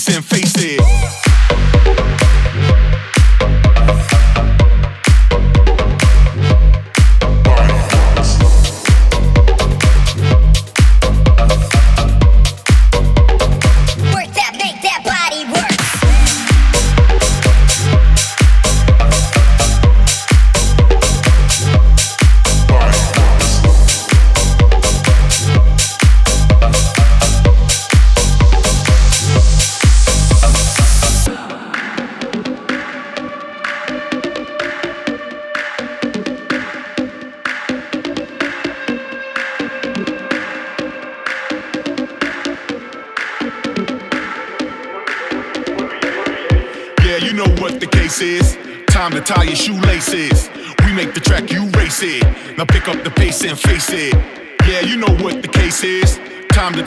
chasing faces.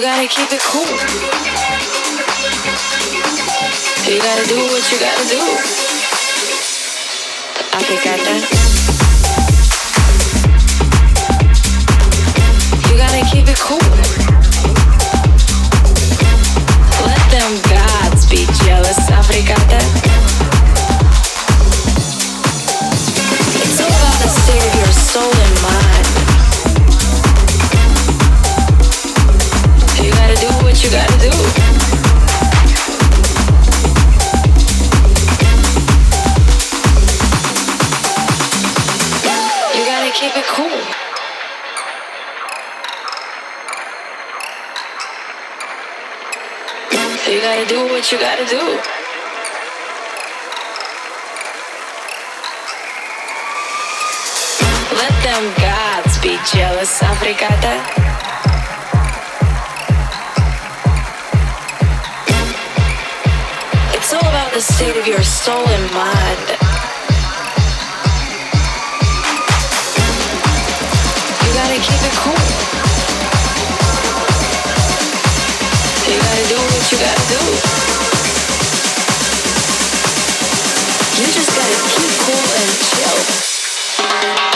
You gotta keep it cool. You gotta do what you gotta do. Afrikata. You gotta keep it cool. Let them gods be jealous, Afrikata. It's all about the state of your soul and gotta do what you gotta do. Let them gods be jealous, Afrikata. It's all about the state of your soul and mind. You gotta keep it cool.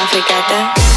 Afrikata.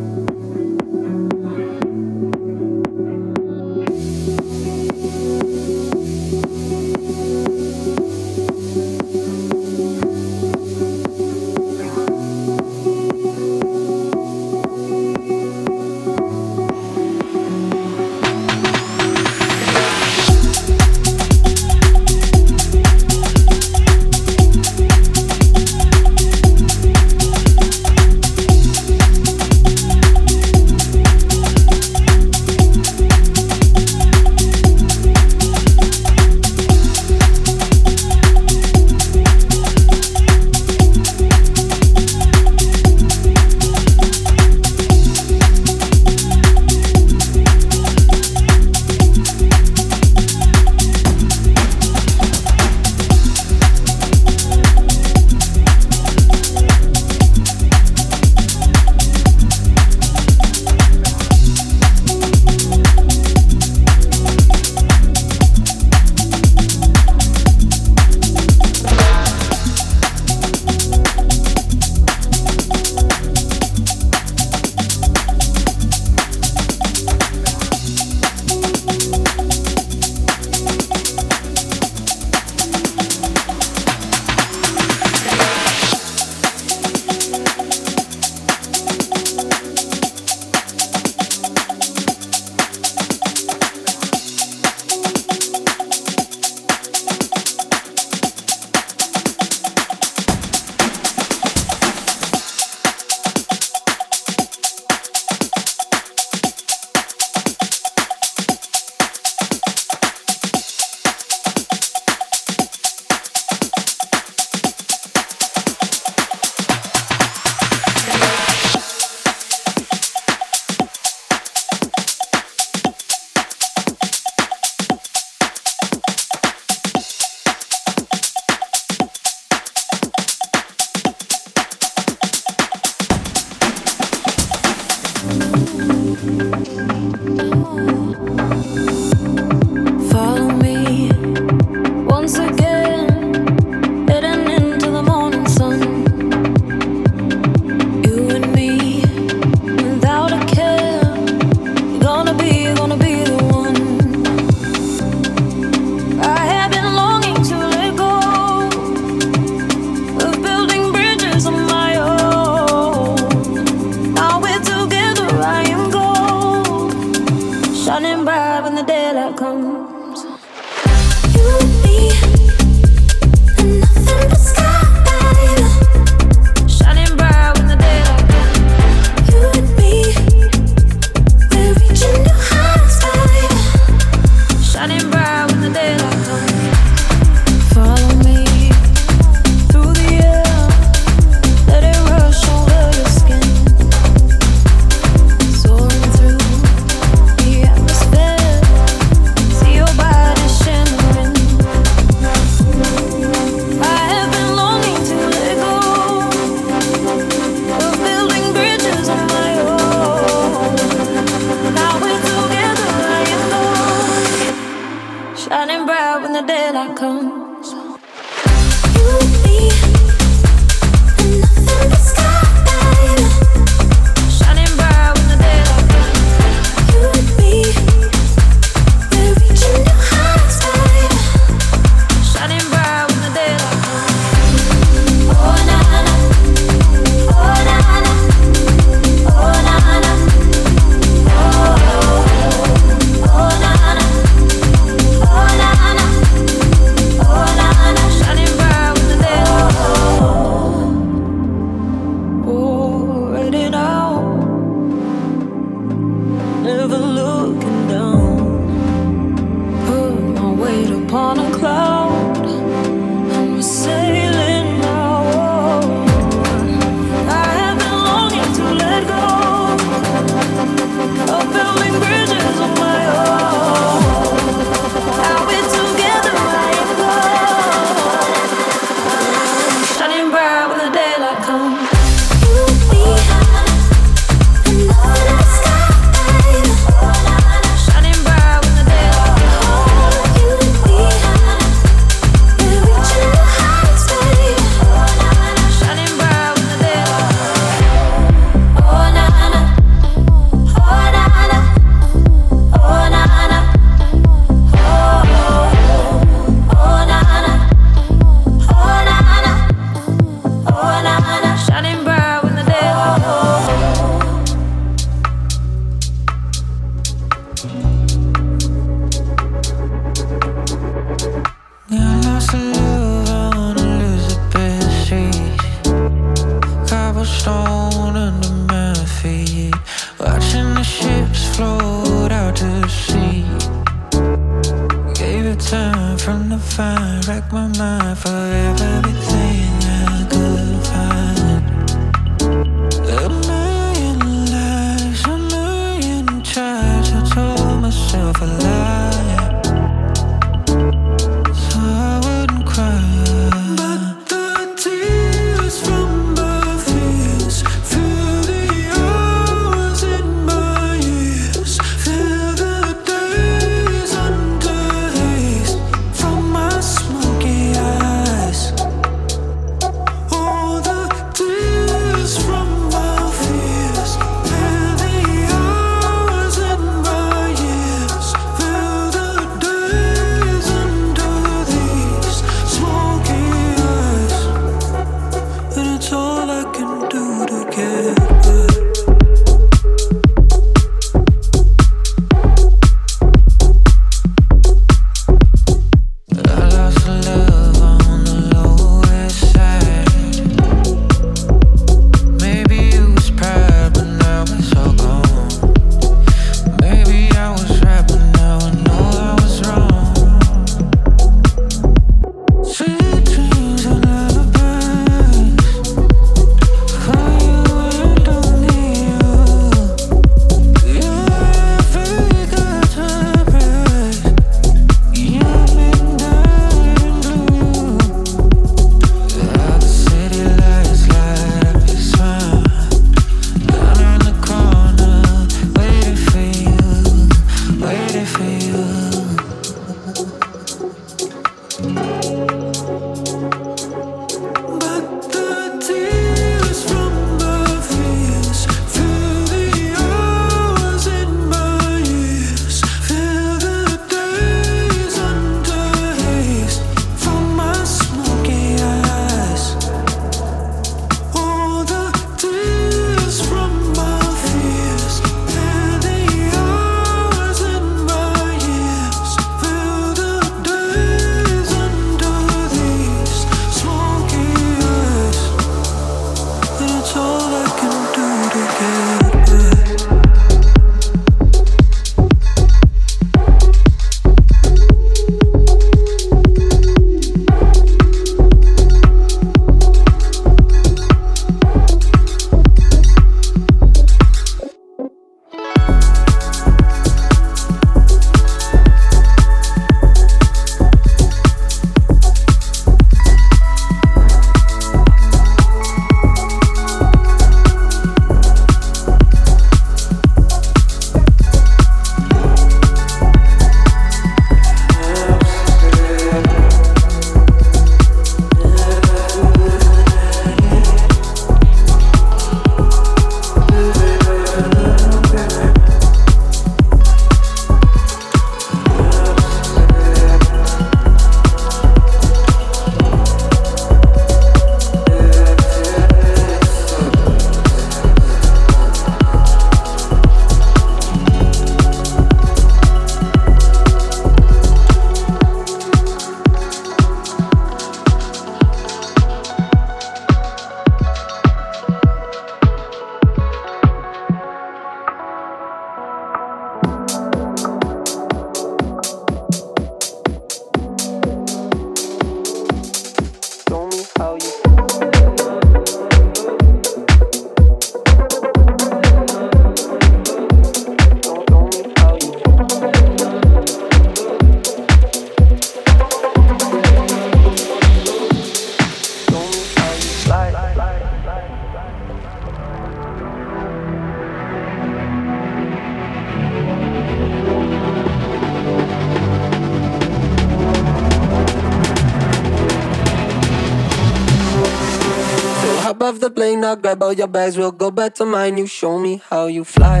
Grab all your bags, we'll go back to mine. You show me how you fly.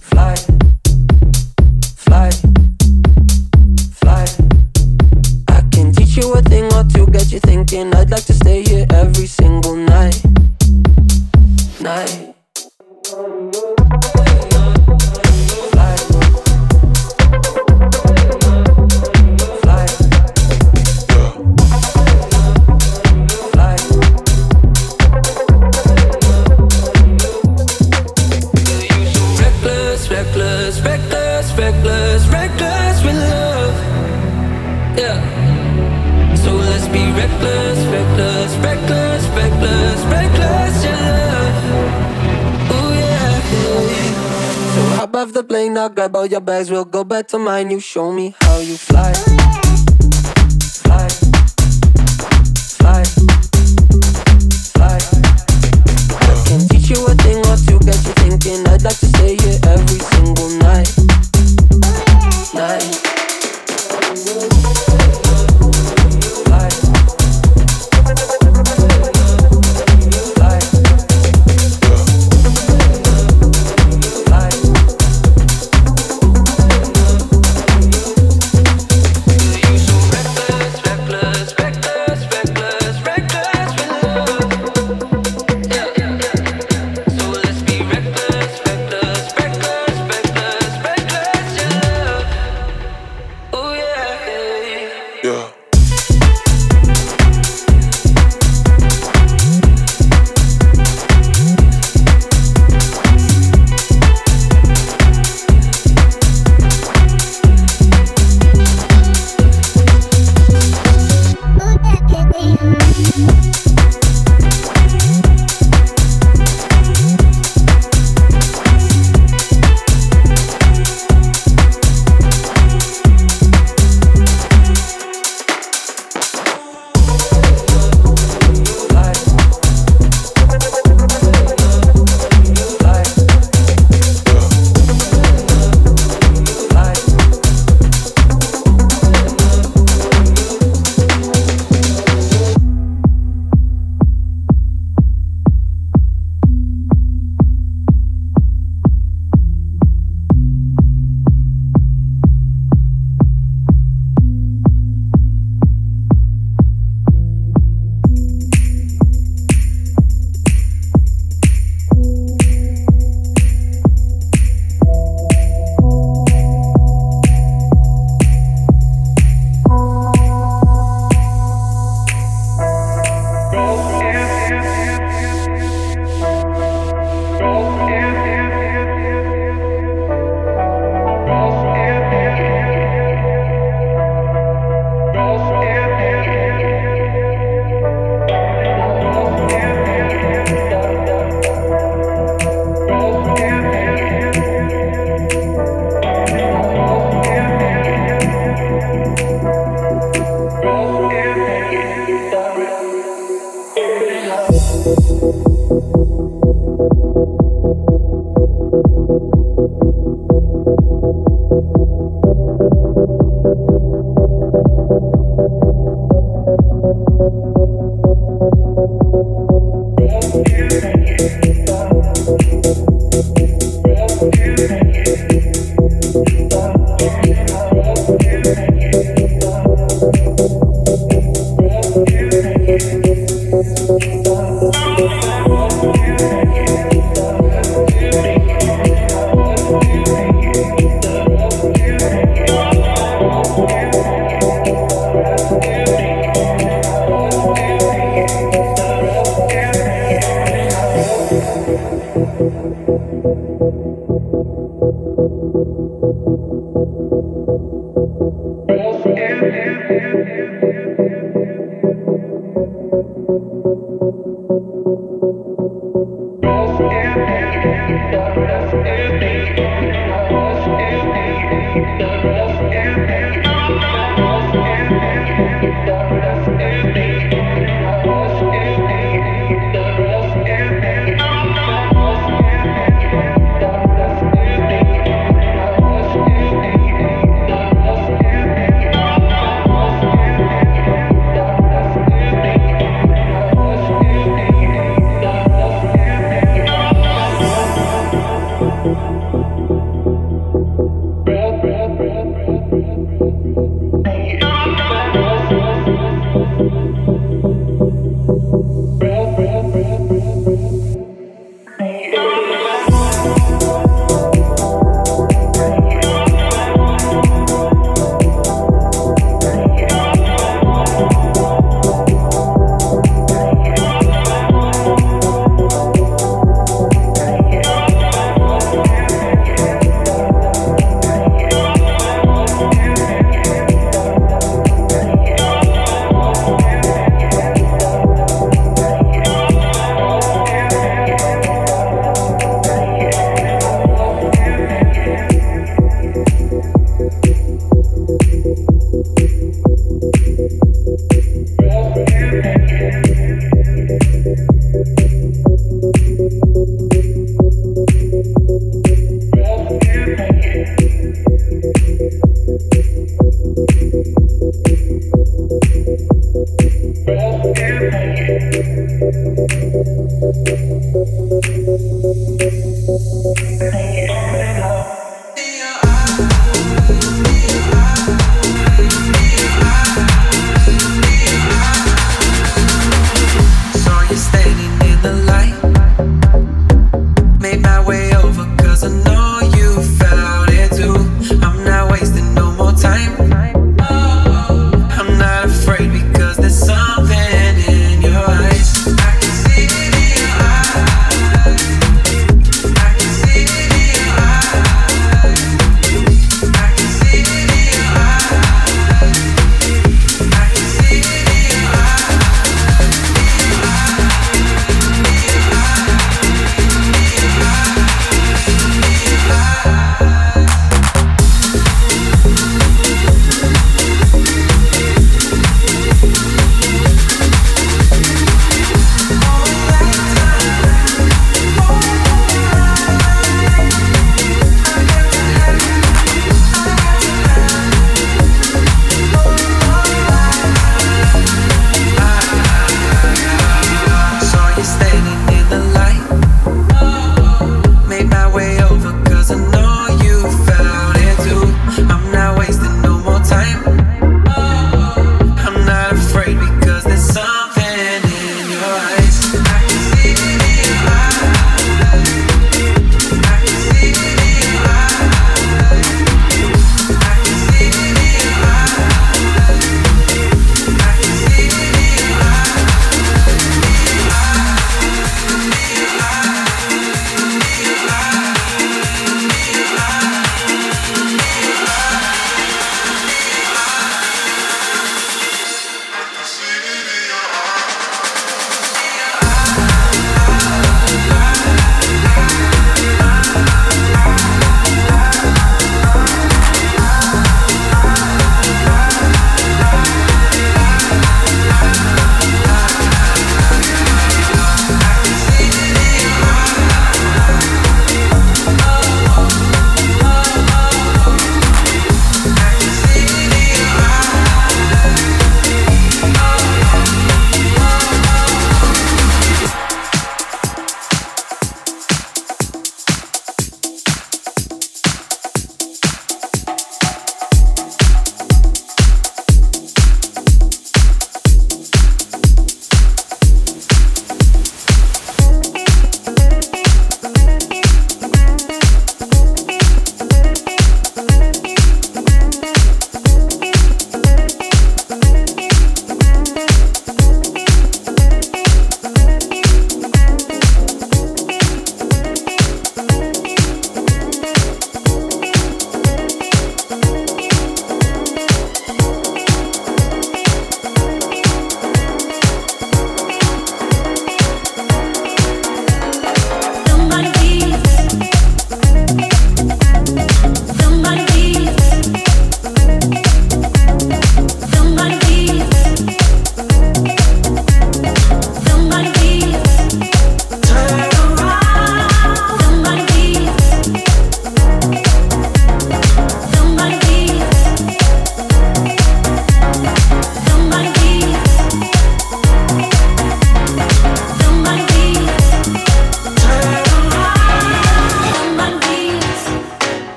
Fly. Fly. Fly. I can teach you a thing or two, get you thinking. I'd like to stay here every single I'll grab all your bags, we'll go back to mine. You show me how you. Fly. Bye.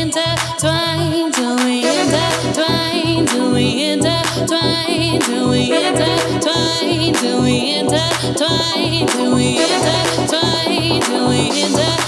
intertwine, do we intertwine, do we intertwine, do we intertwine?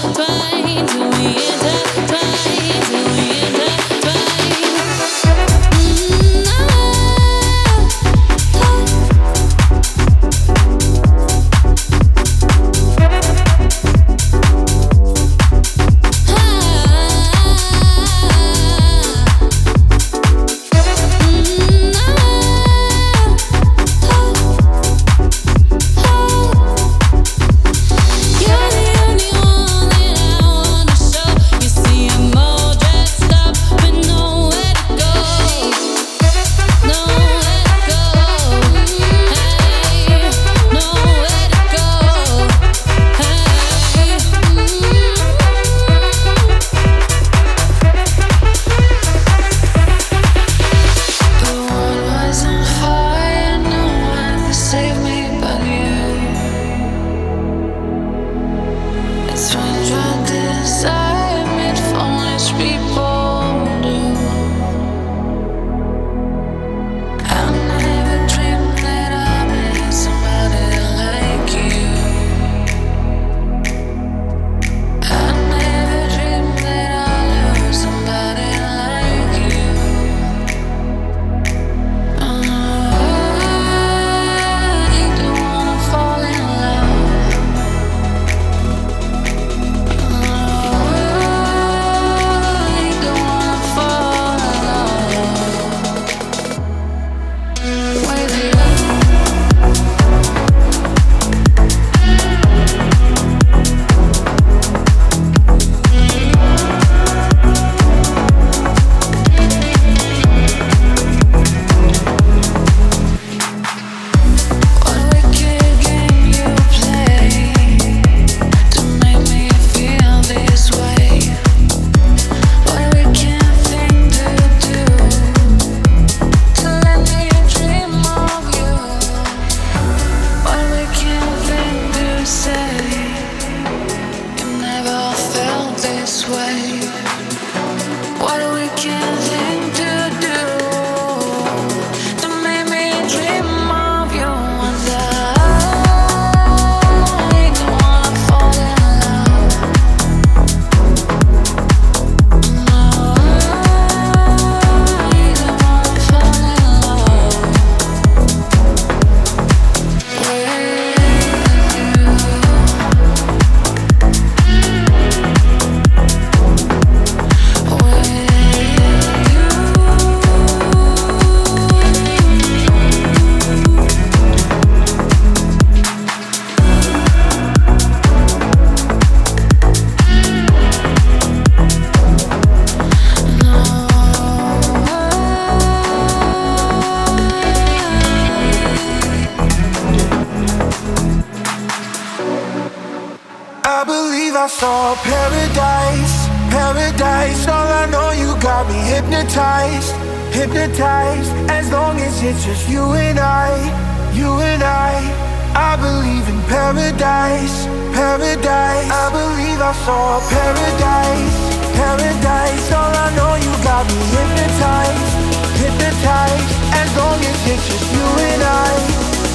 paradise, paradise. I believe I saw paradise, paradise. All I know, you got me hypnotized, hypnotized. As long as it's just you and I,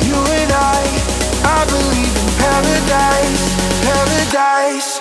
you and I. I believe in paradise, paradise.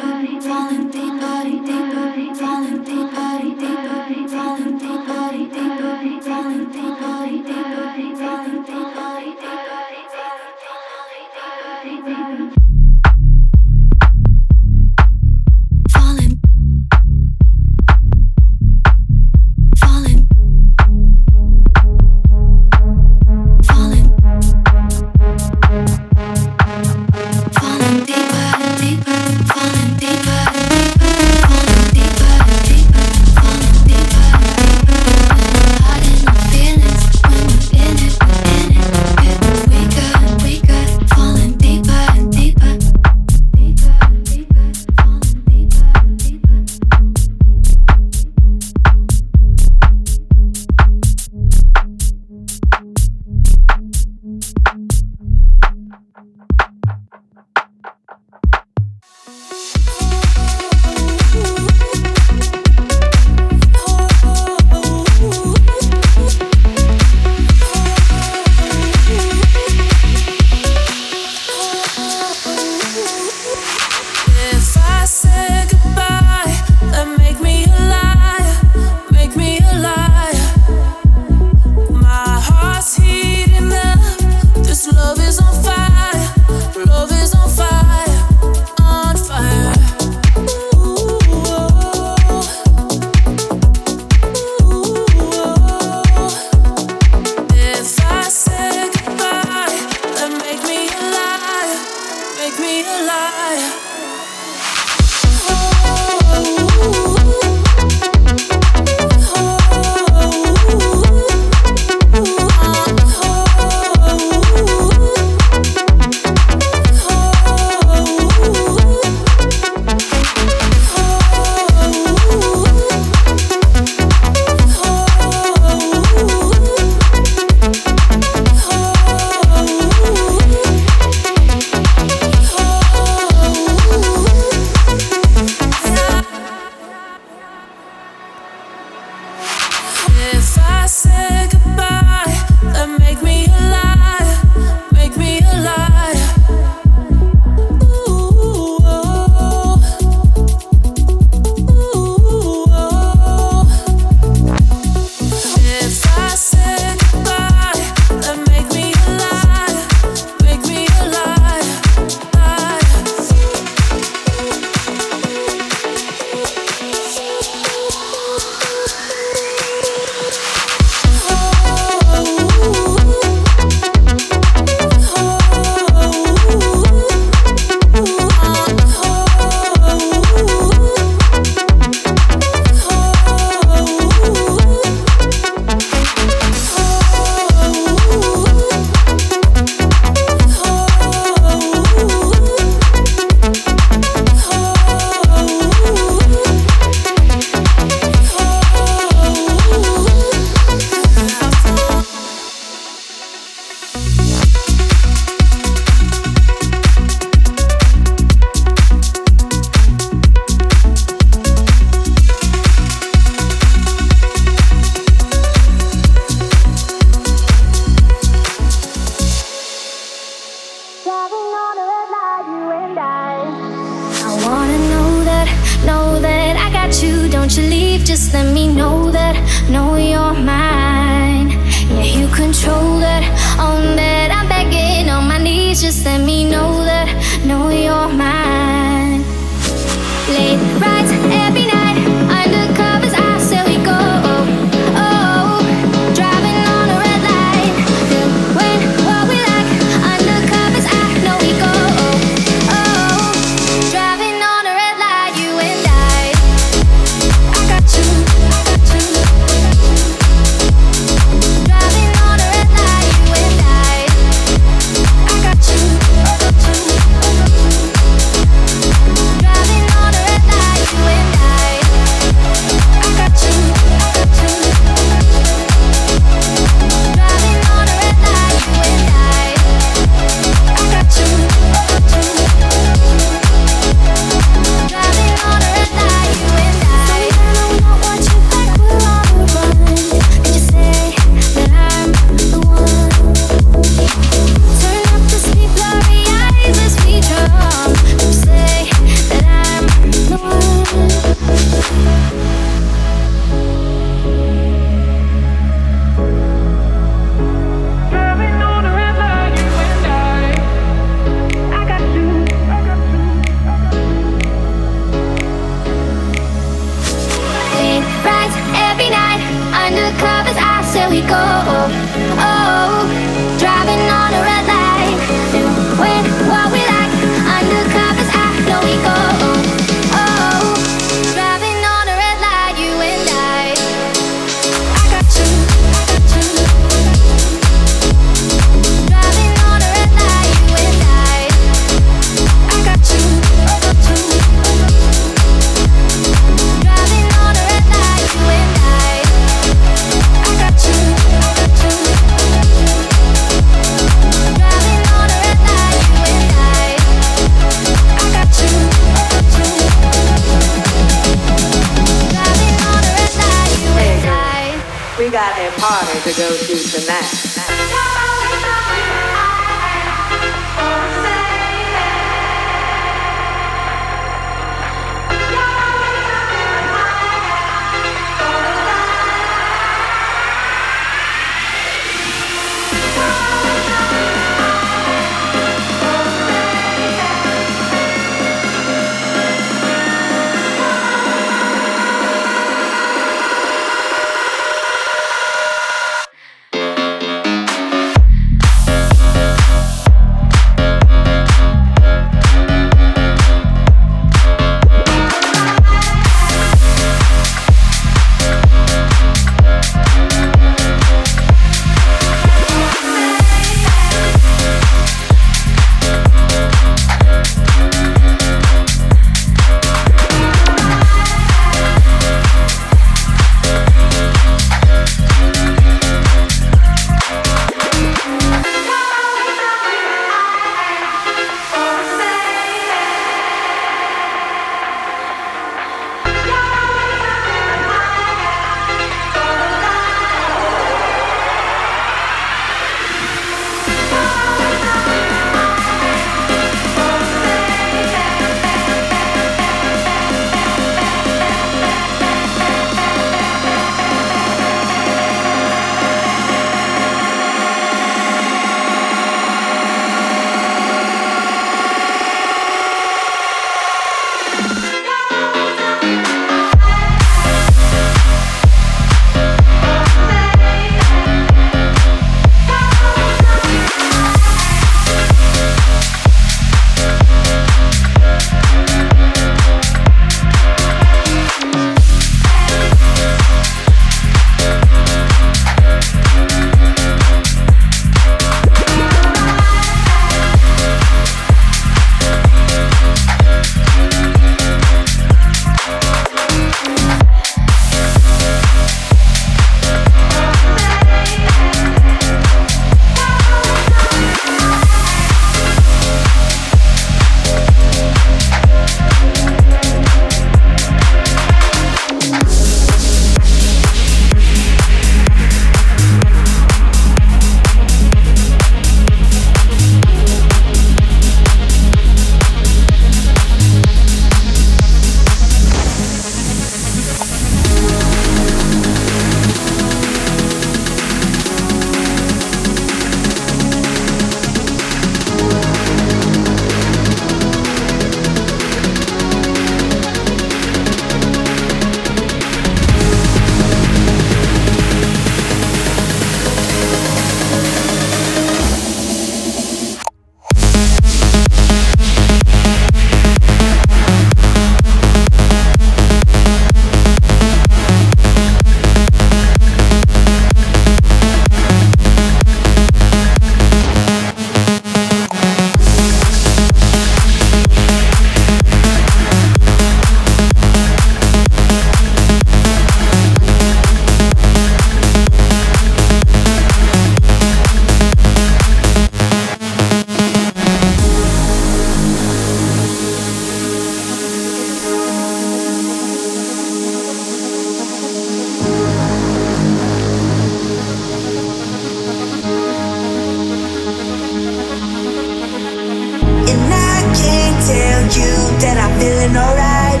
tell you that I'm feeling alright,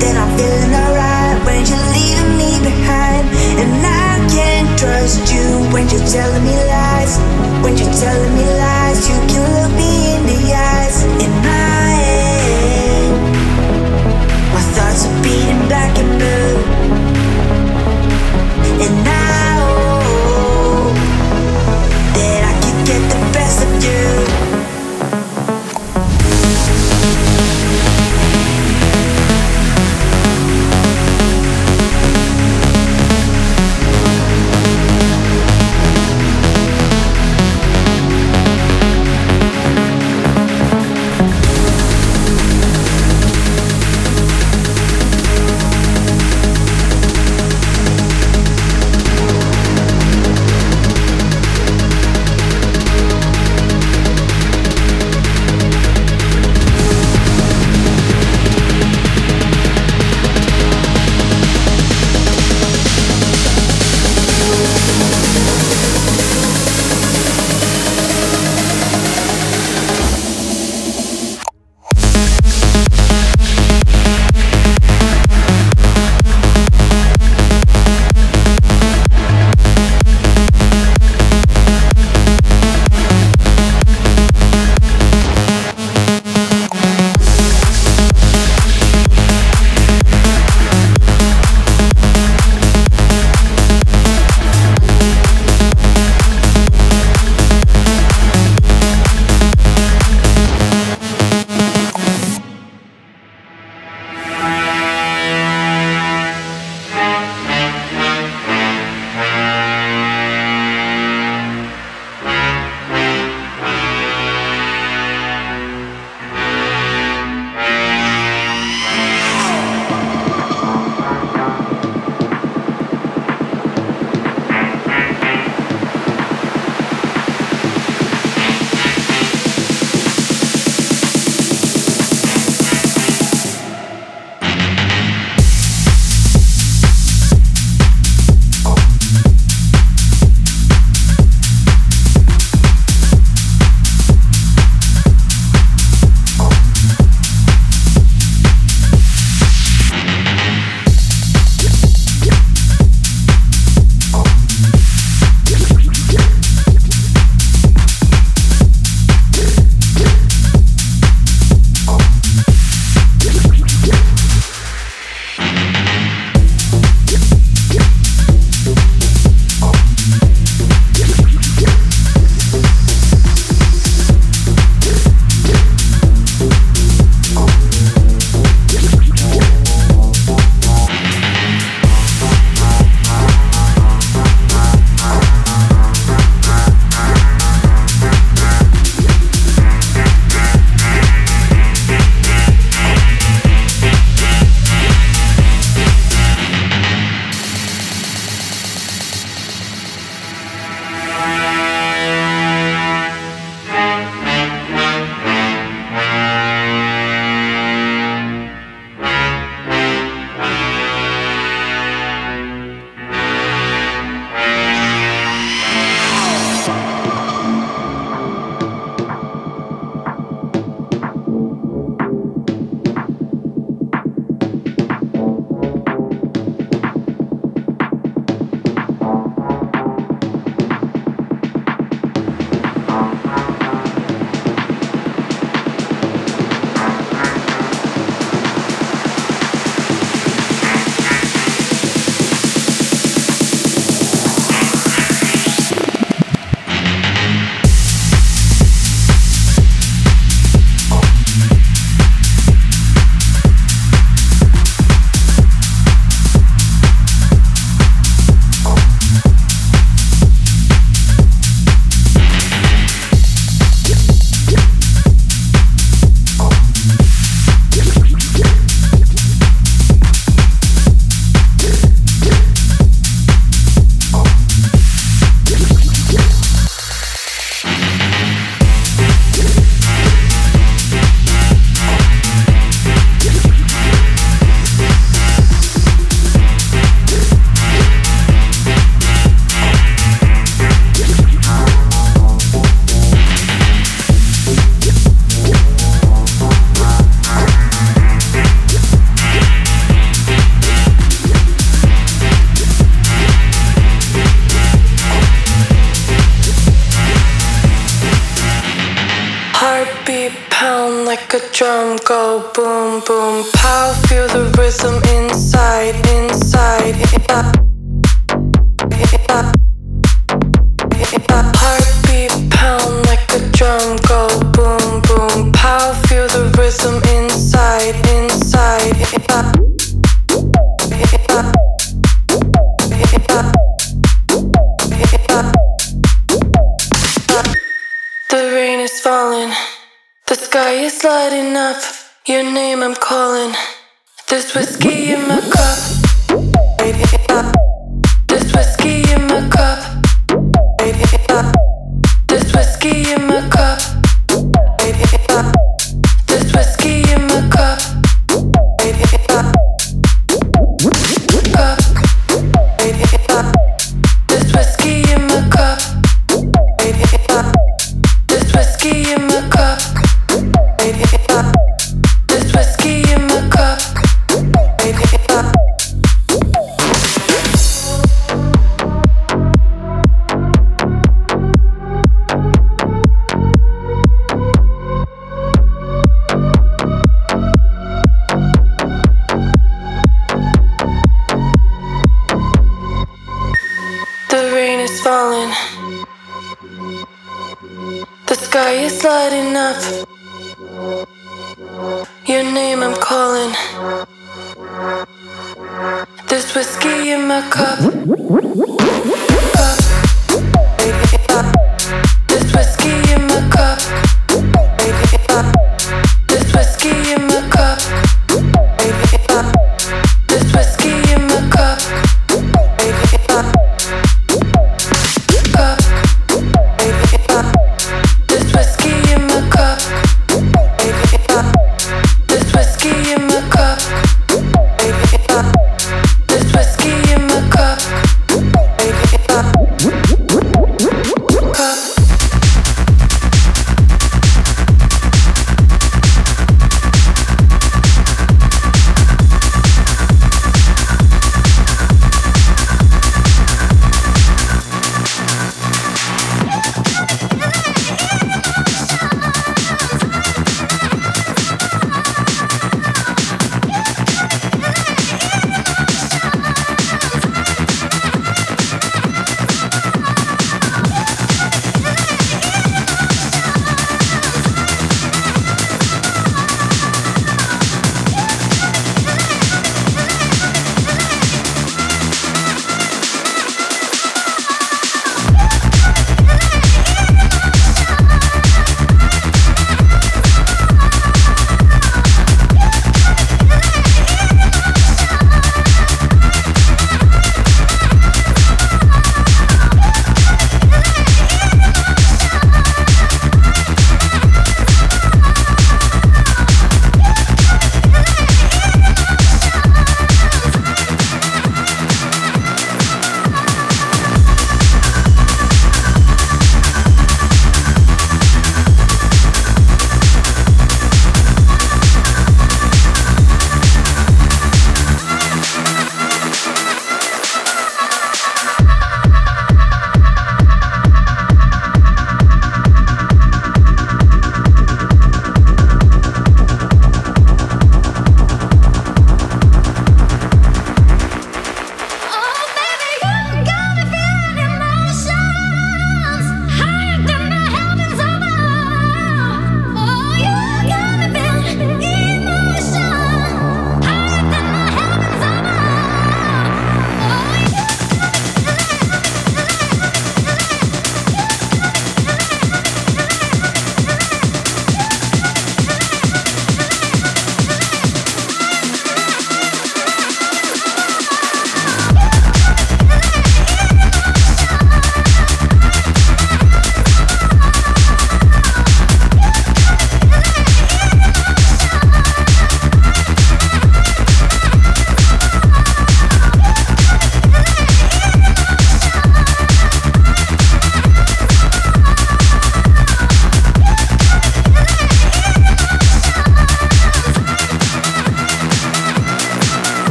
that I'm feeling alright when you're leaving me behind. And I can't trust you when you're telling me lies, when you're telling me lies. You can look me in the eyes, and I.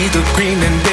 see the green in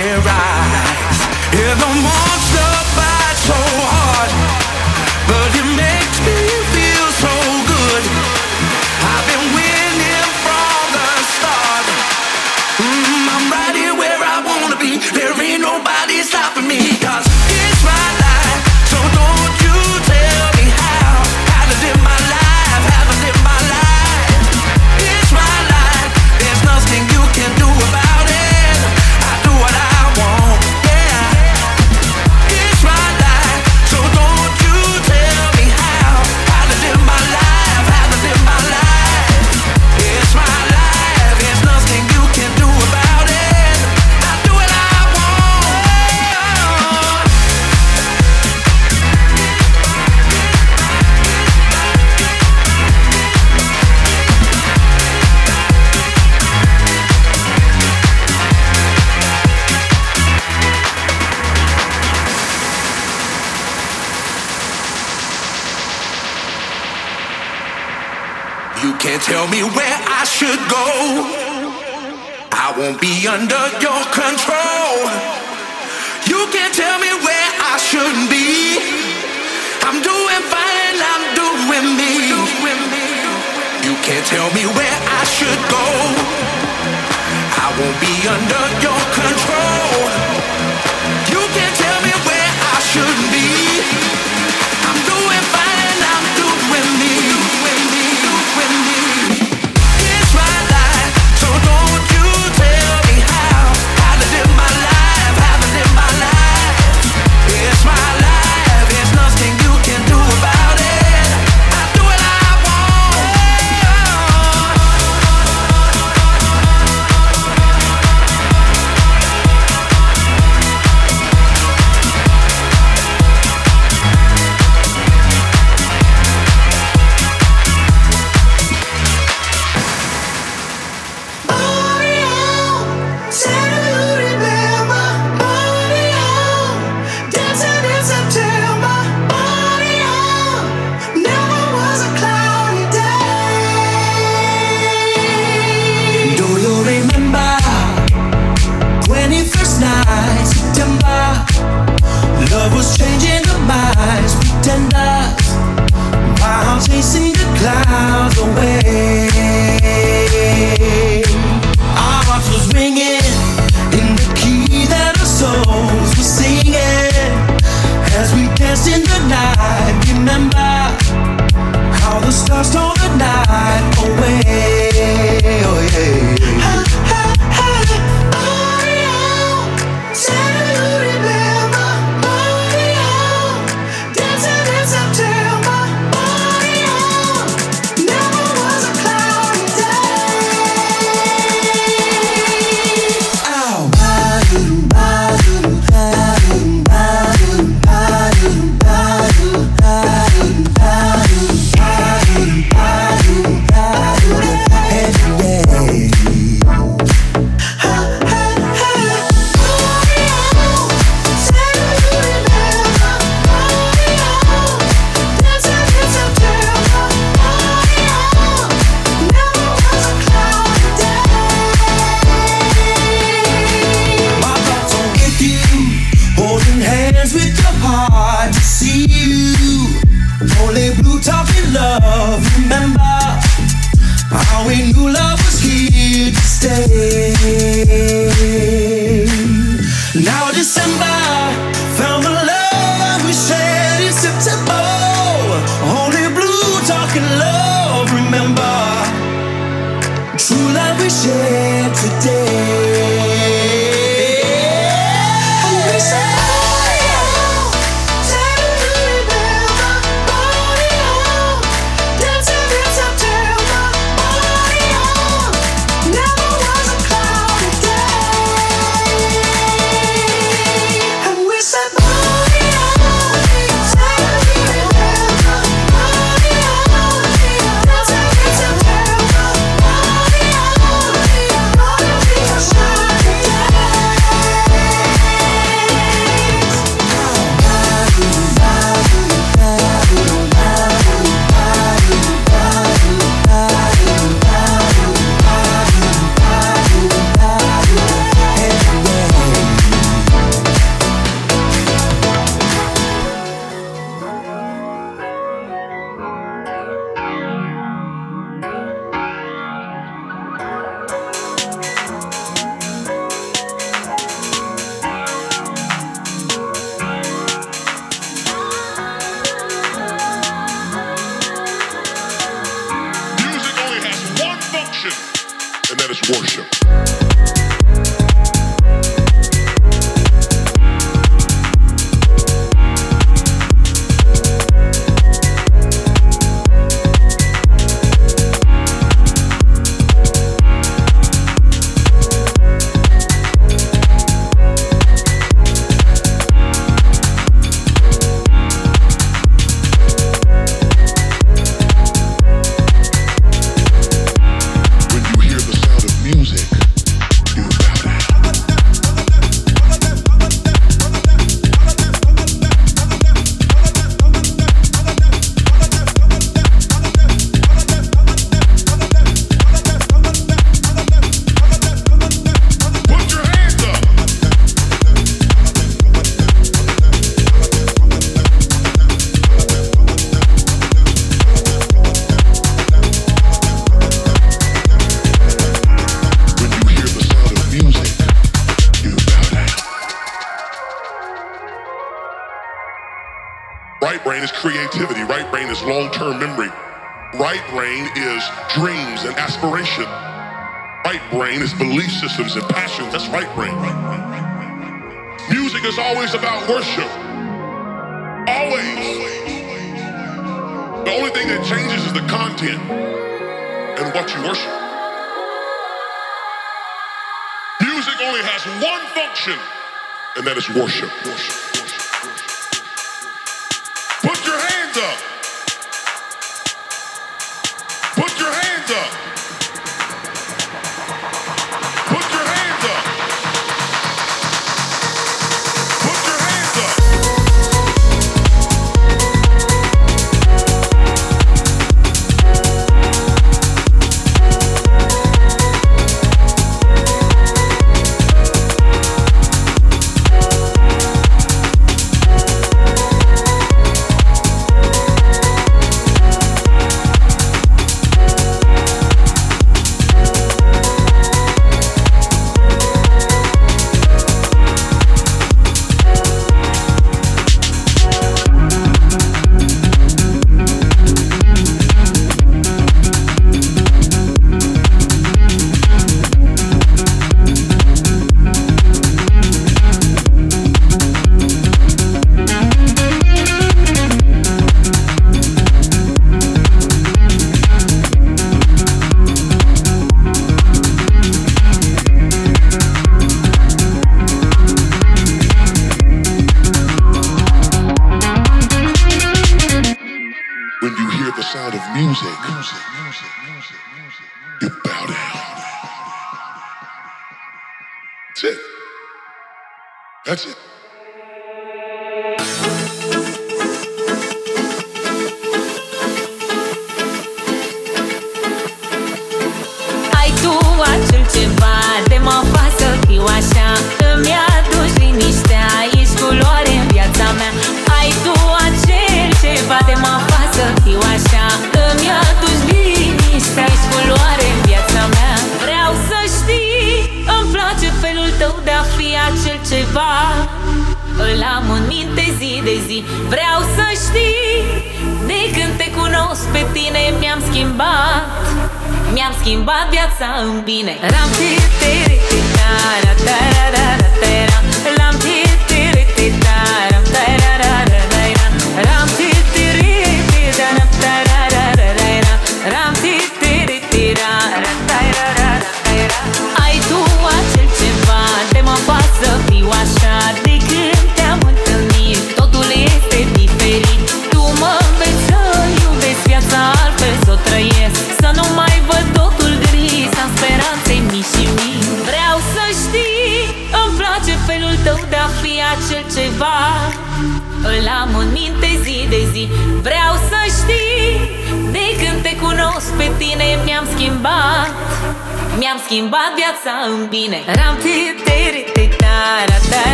that is worship. worship.